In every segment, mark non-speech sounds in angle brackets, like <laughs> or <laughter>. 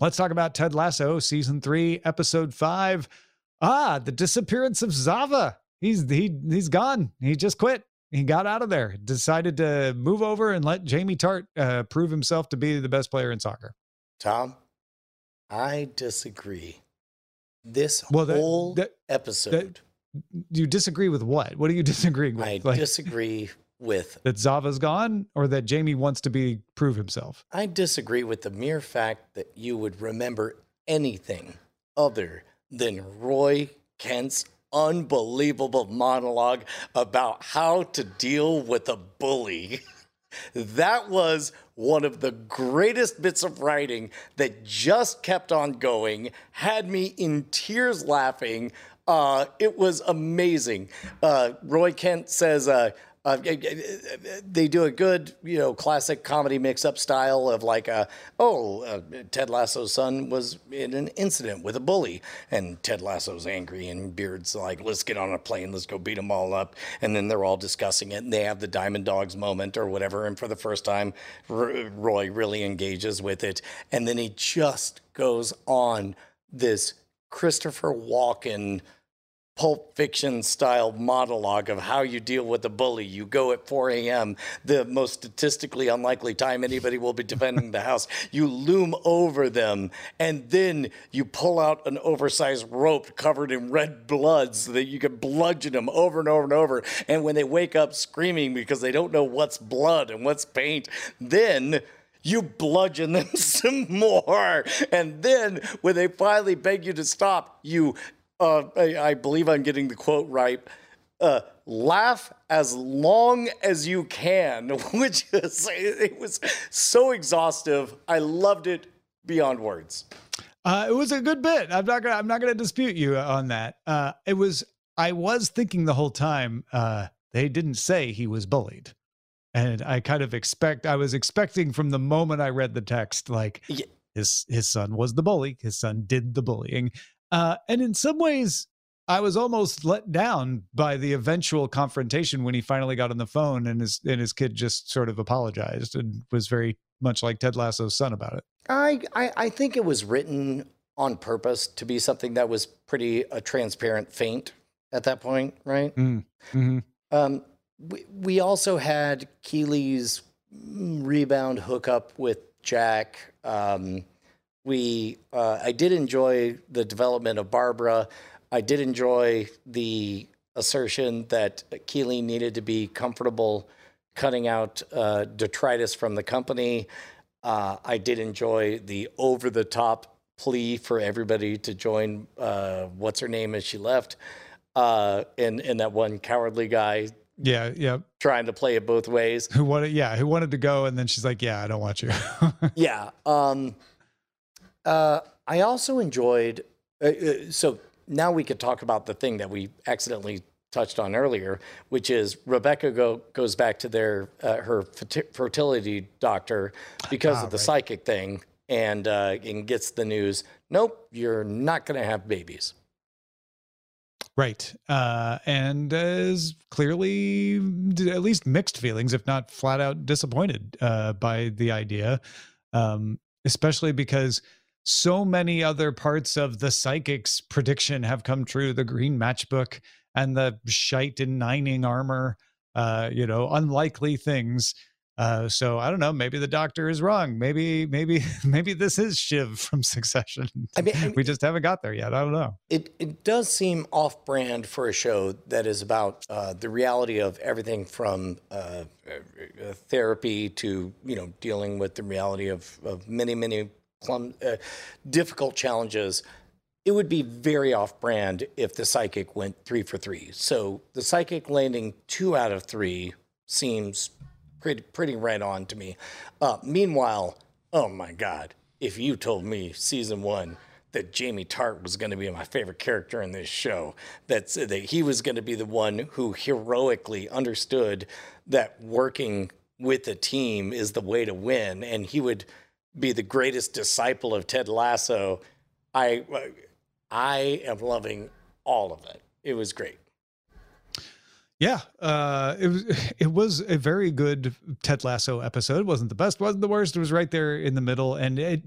let's talk about Ted Lasso, season three, episode five. Ah, the disappearance of Zava. He's he he's gone. He just quit. He got out of there. Decided to move over and let Jamie Tartt uh, prove himself to be the best player in soccer. Tom, I disagree. This Well, that- whole that- episode, You disagree with what? What are you <laughs> disagreeing with? I Like, disagree with. that Zava's gone, or that Jamie wants to be prove himself? I disagree with the mere fact that you would remember anything other than Roy Kent's unbelievable monologue about how to deal with a bully. <laughs> That was one of the greatest bits of writing that just kept on going, had me in tears laughing. Uh, it was amazing. Uh, Roy Kent says, uh, uh, they do a good, you know, classic comedy mix-up style of like, uh, oh, uh, Ted Lasso's son was in an incident with a bully, and Ted Lasso's angry, and Beard's like, let's get on a plane, let's go beat them all up, and then they're all discussing it, and they have the Diamond Dogs moment or whatever, and for the first time, R- Roy really engages with it, and then he just goes on this Christopher Walken Pulp Fiction style monologue of how you deal with a bully. You go at 4 a.m., the most statistically unlikely time anybody will be defending the house. You loom over them, and then you pull out an oversized rope covered in red blood so that you can bludgeon them over and over and over. And when they wake up screaming because they don't know what's blood and what's paint, then you bludgeon <laughs> them some more. And then when they finally beg you to stop, you, uh, I, I believe I'm getting the quote right, uh, laugh as long as you can, <laughs> which is, it was so exhaustive. I loved it beyond words. Uh, it was a good bit. I'm not gonna. I'm not gonna dispute you on that. Uh, it was. I was thinking the whole time. Uh, they didn't say he was bullied, and I kind of expect. I was expecting from the moment I read the text, like Yeah. his his son was the bully. His son did the bullying, uh, and in some ways, I was almost let down by the eventual confrontation when he finally got on the phone and his and his kid just sort of apologized and was very much like Ted Lasso's son about it. I, I, I think it was written on purpose to be something that was pretty a transparent feint at that point, right? Mm-hmm. Um, we, we also had Keeley's rebound hookup with Jack. Um, we uh, I did enjoy the development of Barbara. I did enjoy the assertion that Keeley needed to be comfortable cutting out uh, detritus from the company. Uh, I did enjoy the over the top plea for everybody to join. Uh, what's her name as she left, uh, and and that one cowardly guy Yeah, yeah. trying to play it both ways. who wanted yeah who wanted to go and then she's like yeah i don't want you <laughs> yeah. Um, uh, I also enjoyed. Uh, uh, so now we could talk about the thing that we accidentally touched on earlier, which is Rebecca go, goes back to their uh, her ferti- fertility doctor because Ah, of the right. psychic thing, and uh, and gets the news. Nope, you're not going to have babies. right uh and is clearly at least mixed feelings if not flat out disappointed uh by the idea um especially because so many other parts of the psychic's prediction have come true. The green matchbook and the shite in nining armor uh you know unlikely things. Uh so i don't know maybe the doctor is wrong. Maybe maybe <laughs> maybe this is shiv from succession. I mean, I mean, we just haven't got there yet. I don't know. It it does seem off brand for a show that is about uh, the reality of everything from uh, uh, therapy to you know dealing with the reality of of many many plum, uh, difficult challenges. It would be very off brand if the psychic went three for three. So the psychic landing two out of three seems pretty pretty right on to me. Uh, meanwhile, oh my God, if you told me season one that Jamie Tartt was going to be my favorite character in this show, that's that he was going to be the one who heroically understood that working with a team is the way to win, and he would be the greatest disciple of Ted Lasso. I I am loving all of it. It was great. Yeah, uh, it was <laughs> it was a very good Ted Lasso episode. It wasn't the best, wasn't the worst. It was right there in the middle. And it,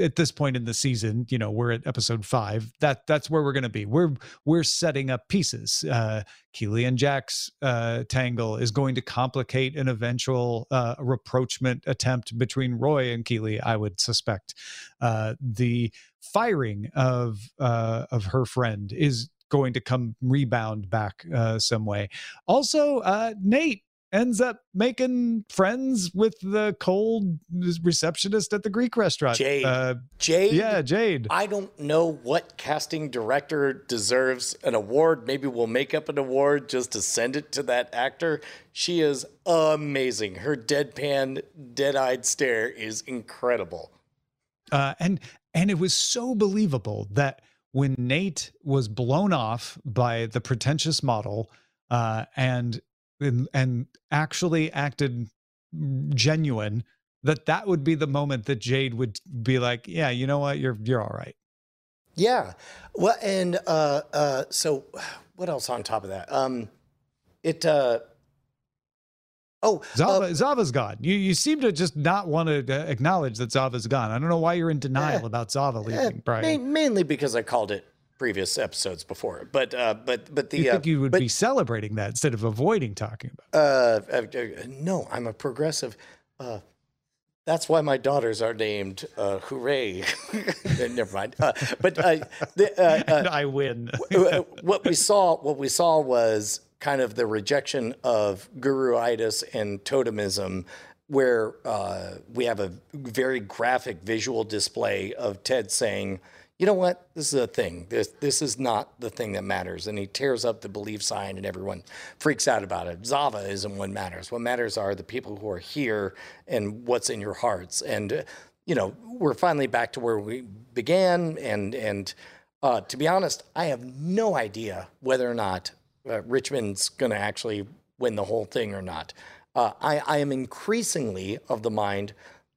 at this point in the season, you know, we're at episode five. That that's where we're going to be. We're we're setting up pieces. Uh, Keeley and Jack's uh, tangle is going to complicate an eventual uh, rapprochement attempt between Roy and Keeley. I would suspect uh, the firing of uh, of her friend is going to come rebound back uh, some way. Also, uh, Nate ends up making friends with the cold receptionist at the Greek restaurant. Jade. Uh, Jade. Yeah, Jade. I don't know what casting director deserves an award. Maybe we'll make up an award just to send it to that actor. She is amazing. Her deadpan, dead-eyed stare is incredible. Uh, and and it was so believable that when Nate was blown off by the pretentious model uh, and and actually acted genuine, that that would be the moment that Jade would be like, "Yeah, you know what, you're you're all right." Yeah, well, and uh, uh, so what else on top of that? Um, it uh, Oh, Zava, uh, Zava's gone. You you seem to just not want to uh, acknowledge that Zava's gone. I don't know why you're in denial about Zava leaving, Brian. mainly because I called it previous episodes before. But uh, but but the you think uh, you would but, be celebrating that instead of avoiding talking about. It? Uh, uh, no, I'm a progressive. that's why my daughters are named Hooray. <laughs> Never mind. but the, <laughs> I win. what we saw, what we saw was kind of the rejection of guruitis and totemism, where uh, we have a very graphic visual display of Ted saying, you know what? This is a thing. This this is not the thing that matters. And he tears up the belief sign, and everyone freaks out about it. Zava isn't what matters. What matters are the people who are here and what's in your hearts. And uh, you know, we're finally back to where we began. And and uh, to be honest, I have no idea whether or not uh, Richmond's going to actually win the whole thing or not. Uh, I, I am increasingly of the mind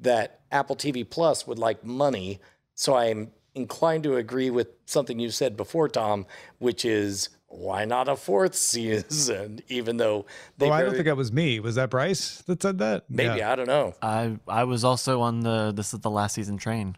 that Apple TV Plus would like money. So I'm inclined to agree with something you said before, Tom, which is why not a fourth <laughs> season? Even though they. Oh, I don't think that was me. Was that Bryce that said that? Maybe yeah. I don't know. I I was also on the this is the last season train.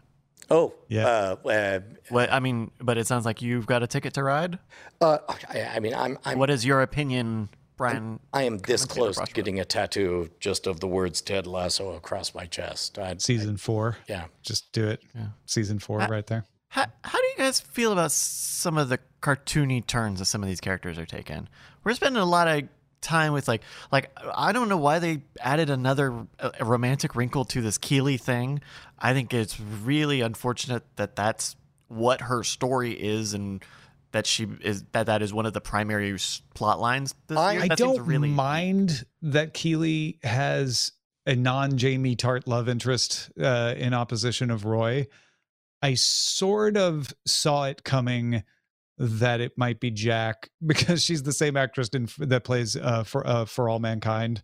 Oh, yeah. Uh, uh, what I mean, but it sounds like you've got a ticket to ride. Uh, I, I mean, I'm, I'm, What is your opinion, Brian? I am this close to getting a tattoo just of the words Ted Lasso across my chest. I, Season I, four. Yeah, just do it. Yeah. Season four, right there. How, how do you guys feel about some of the cartoony turns that some of these characters are taking? We're spending a lot of time with like like I don't know why they added another uh, romantic wrinkle to this Keeley thing. I think it's really unfortunate that that's what her story is and that she is that that is one of the primary plot lines. I, I don't really mind that Keeley has a non Jamie Tartt love interest uh, in opposition of Roy. I sort of saw it coming that it might be Jack <laughs> because she's the same actress in, that plays uh, for uh, for All Mankind.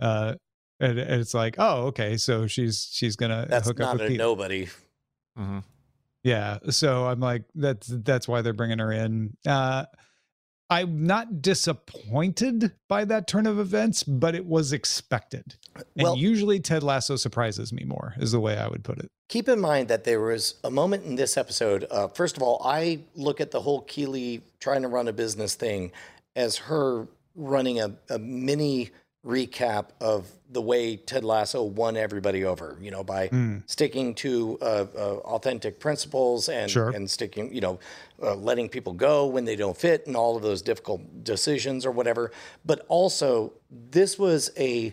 Uh, and, and, it's like, oh, okay, so she's she's gonna that's hook not up with a Pete. nobody. Mm-hmm. Yeah, so I'm like, that's that's why they're bringing her in. Uh, I'm not disappointed by that turn of events, but it was expected. And usually Ted Lasso surprises me more, is the way I would put it. Keep in mind that there was a moment in this episode. Uh, first of all, I look at the whole Keeley trying to run a business thing as her running a, a mini recap of the way Ted Lasso won everybody over, you know, by mm. sticking to uh, uh, authentic principles and sure. and sticking, you know, uh, letting people go when they don't fit and all of those difficult decisions or whatever. But also, this was a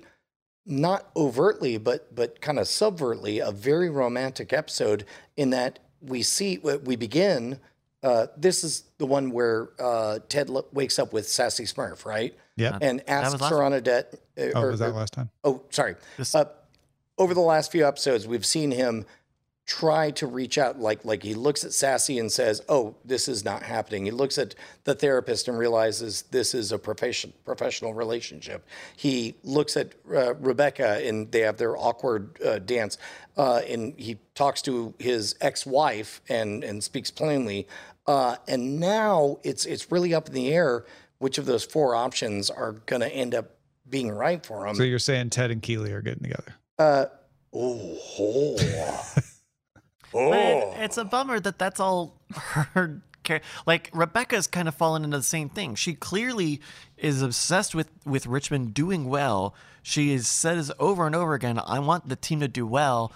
not overtly, but but kind of subvertly, a very romantic episode in that we see what we begin. Uh, this is the one where uh, Ted wakes up with Sassy Smurf, right? Yeah. And asks her on a debt. Uh, oh, or, was that last time? Oh, sorry. This- uh, over the last few episodes, we've seen him try to reach out like like he looks at Sassy and says, "Oh, this is not happening." He looks at the therapist and realizes this is a profession, professional relationship. He looks at uh, Rebecca and they have their awkward uh, dance, uh, and he talks to his ex-wife and and speaks plainly. Uh, and now it's it's really up in the air which of those four options are going to end up being right for him. So you're saying Ted and Keeley are getting together? uh, oh, <laughs> oh. But it's a bummer that that's all <laughs> her. Care. Like Rebecca's kind of fallen into the same thing. She clearly is obsessed with with Richmond doing well. She is says over and over again, "I want the team to do well,"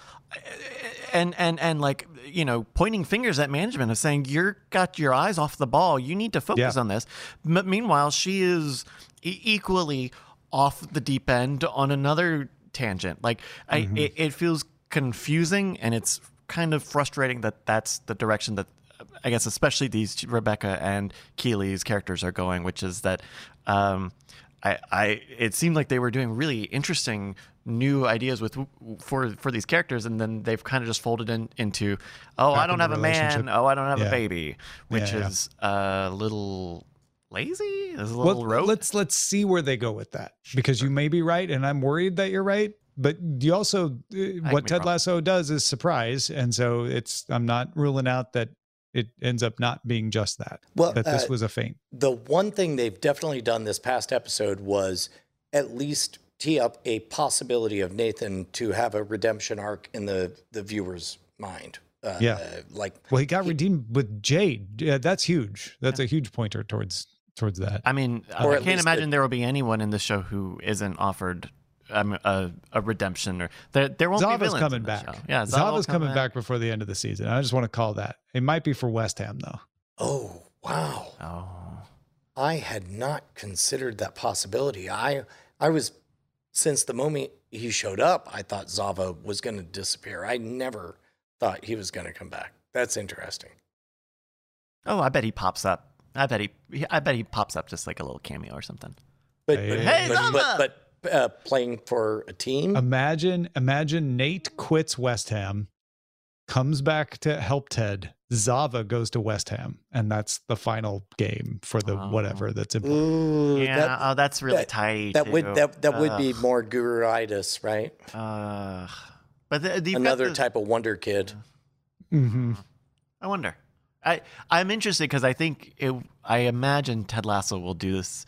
and and and like you know, pointing fingers at management of saying, "You're got your eyes off the ball. You need to focus Yeah. on this." M- meanwhile, she is e- equally off the deep end on another tangent. Like I, mm-hmm. it, it feels confusing and it's kind of frustrating that that's the direction that I guess especially these Rebecca and Keeley's characters are going, which is that um, I, I it seemed like they were doing really interesting new ideas with for for these characters, and then they've kind of just folded in into oh I don't have a man, oh I don't have Yeah. a baby, which Yeah, yeah. is a little lazy, is a Well, little rogue. let's let's see where they go with that because you may be right, and I'm worried that you're right. But you also, uh, what Ted wrong. Lasso does is surprise, and so it's. I'm not ruling out that it ends up not being just that. Well, that this uh, was a feint. the one thing they've definitely done this past episode was at least tee up a possibility of Nathan to have a redemption arc in the the viewer's mind. Uh, Yeah. uh, like Well, he got redeemed with Jade. Yeah, that's huge. That's a huge pointer towards towards that. I mean, Or I can't imagine it- there will be anyone in the show who isn't offered um, a, a redemption or there, there won't be Zava's villains coming back. show. Yeah, Zava Zava's coming back before the end of the season. I just want to call that. It might be for West Ham though. oh wow, Oh, I had not considered that possibility. I I was since the moment he showed up, I thought Zava was going to disappear. I never thought he was going to come back. That's interesting. oh, I bet he pops up. I bet he, he- I bet he pops up just like a little cameo or something. But Hey, but, Hey, but, Zava! but, but uh, playing for a team. Imagine, imagine Nate quits West Ham, comes back to help Ted. Zava goes to West Ham, and that's the final game for the Oh. whatever that's important. Ooh, Yeah, that, oh, that's really that- tight. that would too. that that would be more guru-itis, right? ugh. but the, the, Another the, type of wonder kid. hmm I wonder. I I'm interested because I think it. I imagine Ted Lasso will do this.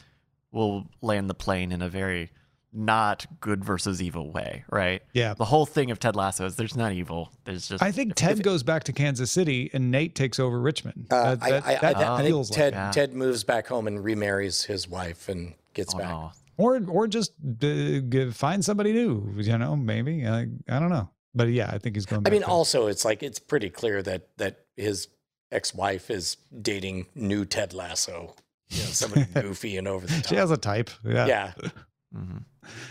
Will land the plane in a very not good versus evil way, right? Yeah. The whole thing of Ted Lasso is there's not evil. There's just I think Ted goes back to Kansas City and Nate takes over Richmond. Uh, That- I, that- I, I, that I think feels like Ted. Ted moves back home and remarries his wife and gets oh, back. no. or or just uh, give, find somebody new. You know, maybe I, I don't know, but yeah, I think he's going. I mean, to- also it's like it's pretty clear that that his ex-wife is dating new Ted Lasso. You know, somebody <laughs> goofy and over the top. she has a type. Yeah, yeah. <laughs> Mhm.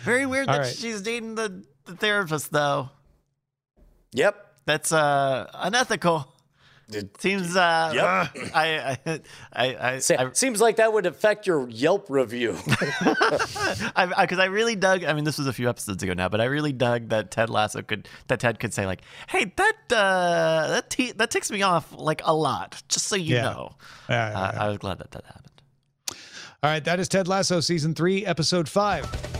Very weird that right. she's dating the, the therapist though. Yep. That's uh unethical. It Seems uh Yep. <laughs> I I I I, se- I, seems like that would affect your Yelp review. <laughs> <laughs> I, because I, really dug. I mean, this was a few episodes ago now, but I really dug that Ted Lasso could that Ted could say like, "Hey, that uh, that te- that ticks me off like a lot." Just so you Yeah. know, Yeah, yeah, uh, yeah. I was glad that that happened. All right, that is Ted Lasso season three, episode five.